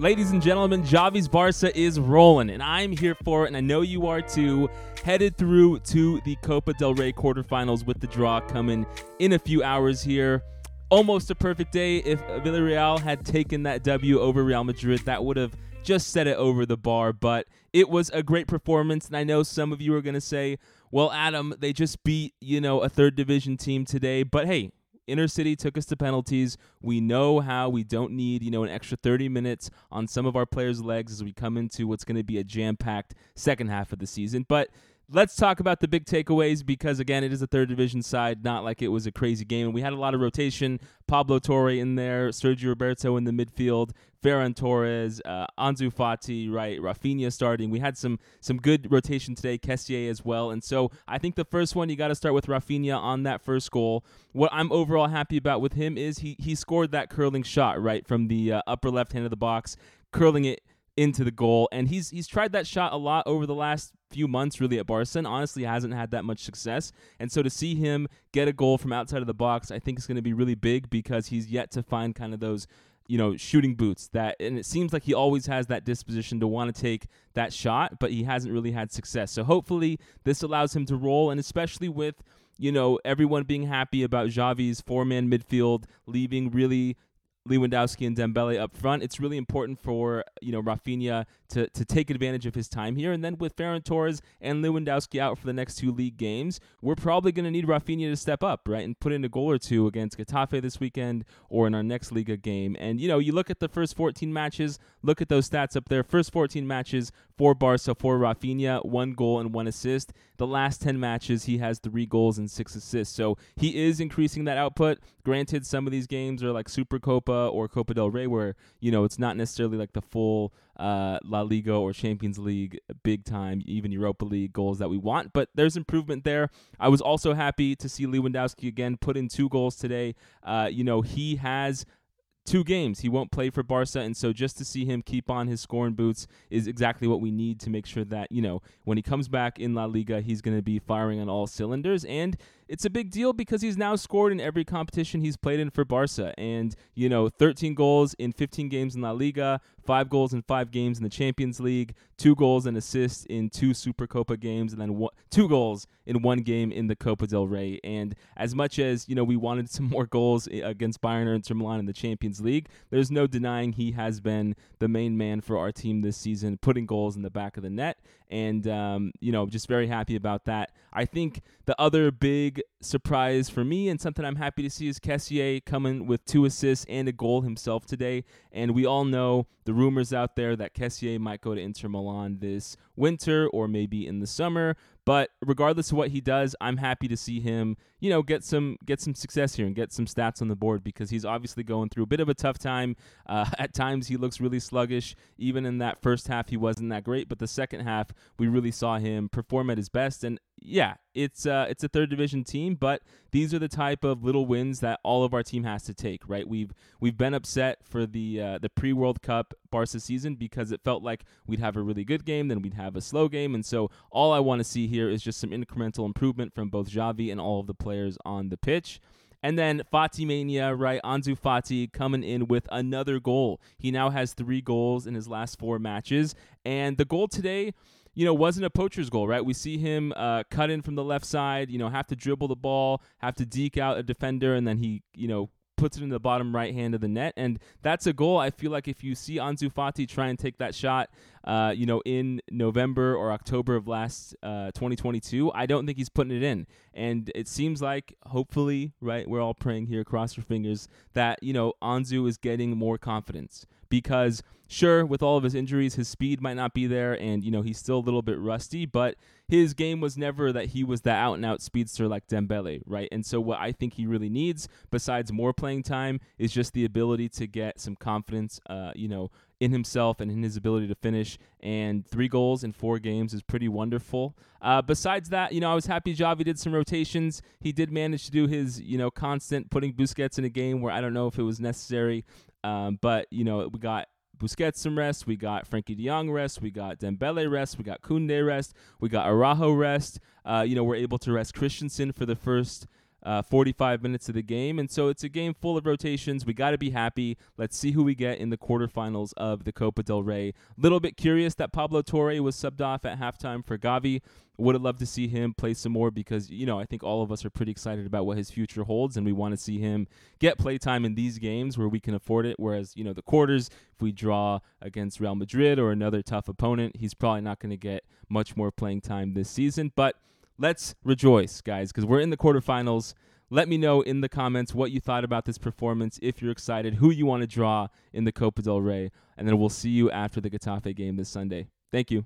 Ladies and gentlemen, Xavi's Barca is rolling, and I'm here for it, and I know you are too. Headed through to the Copa del Rey quarterfinals with the draw coming in a few hours here. Almost a perfect day. If Villarreal had taken that W over Real Madrid, that would have just set it over the bar, but it was a great performance, and I know some of you are going to say, well, Adam, they just beat, you know, a third division team today, but hey, Intercity took us to penalties. We know how we don't need, you know, an extra 30 minutes on some of our players' legs as we come into what's going to be a jam-packed second half of the season. But let's talk about the big takeaways because again it is a third division side not like it was a crazy game. And we had a lot of rotation. Pablo torre in there sergio roberto in the midfield ferran torres uh, ansu fati right raphinha starting. We had some some good rotation today Kessié as well. And so i think the first one you got to start with raphinha on that first goal. What i'm overall happy about with him is he he scored that curling shot right from the uh, upper left hand of the box curling it into the goal. And he's he's tried that shot a lot over the last few months really at Barca and honestly hasn't had that much success. And so to see him get a goal from outside of the box, I think is going to be really big because he's yet to find kind of those you know shooting boots that and it seems like he always has that disposition to want to take that shot but he hasn't really had success so hopefully this allows him to roll and especially with you know everyone being happy about Xavi's four-man midfield leaving really Lewandowski and Dembele up front. It's really important for you know Raphinha to to take advantage of his time here. And then with Ferran Torres and Lewandowski out for the next two league games, we're probably going to need Raphinha to step up, right, and put in a goal or two against Getafe this weekend or in our next Liga game. And you know, you look at the first 14 matches, look at those stats up there. First 14 matches for Barca for Raphinha, one goal and one assist. The last 10 matches, he has three goals and six assists. So he is increasing that output. Granted, some of these games are like Super Copa or Copa del Rey, where you know it's not necessarily like the full uh, La Liga or Champions League big time, even Europa League goals that we want. But there's improvement there. I was also happy to see Lewandowski again put in two goals today. Uh, you know, he has two games. He won't play for Barca, and so just to see him keep on his scoring boots is exactly what we need to make sure that you know when he comes back in La Liga, he's going to be firing on all cylinders. And it's a big deal because he's now scored in every competition he's played in for Barca. And, you know, 13 goals in 15 games in La Liga, five goals in five games in the Champions League, two goals and assists in two Super Copa games, and then one, two goals in one game in the Copa del Rey. And as much as, you know, we wanted some more goals against Bayern or Inter Milan in the Champions League, there's no denying he has been the main man for our team this season, putting goals in the back of the net. And, um, you know, just very happy about that. I think the other big surprise for me and something I'm happy to see is Kessié coming with two assists and a goal himself today. And we all know the rumors out there that Kessié might go to Inter Milan this winter or maybe in the summer. But regardless of what he does, I'm happy to see him, you know, get some get some success here and get some stats on the board because he's obviously going through a bit of a tough time. Uh, at times, he looks really sluggish. Even in that first half, he wasn't that great, but the second half, we really saw him perform at his best. And yeah, it's uh, it's a third division team, but these are the type of little wins that all of our team has to take. Right? We've we've been upset for the uh, the pre World Cup Barca season because it felt like we'd have a really good game, then we'd have a slow game, and so all I want to see here is just some incremental improvement from both Xavi and all of the players on the pitch. And then Fati Mania, right? Ansu Fati coming in with another goal. He now has three goals in his last four matches. And the goal today, you know, wasn't a poacher's goal, right? We see him uh, cut in from the left side, you know, have to dribble the ball, have to deke out a defender, and then he, you know, puts it in the bottom right hand of the net. And that's a goal. I feel like if you see Ansu Fati try and take that shot, uh, you know, in November or October of last uh, 2022, I don't think he's putting it in. And it seems like, hopefully, right, we're all praying here, cross your fingers, that, you know, Ansu is getting more confidence because sure with all of his injuries his speed might not be there and you know he's still a little bit rusty but his game was never that he was that out and out speedster like Dembele right? And so what I think he really needs besides more playing time is just the ability to get some confidence uh, you know in himself and in his ability to finish. And three goals in four games is pretty wonderful. Uh, besides that you know I was happy Xavi did some rotations. He did manage to do his you know constant putting Busquets in a game where I don't know if it was necessary um, but you know, we got Busquets some rest, we got Frenkie De Jong rest, we got Dembele rest, we got Koundé rest, we got Araujo rest. Uh, you know, we're able to rest Christensen for the first uh, 45 minutes of the game. And so it's a game full of rotations. We got to be happy. Let's see who we get in the quarterfinals of the Copa del Rey. Little bit curious that Pablo Torre was subbed off at halftime for Gavi. Would have loved to see him play some more because, you know, I think all of us are pretty excited about what his future holds and we want to see him get playtime in these games where we can afford it. Whereas, you know, the quarters, if we draw against Real Madrid or another tough opponent, he's probably not going to get much more playing time this season. But let's rejoice, guys, because we're in the quarterfinals. Let me know in the comments what you thought about this performance, if you're excited, who you want to draw in the Copa del Rey, and then we'll see you after the Getafe game this Sunday. Thank you.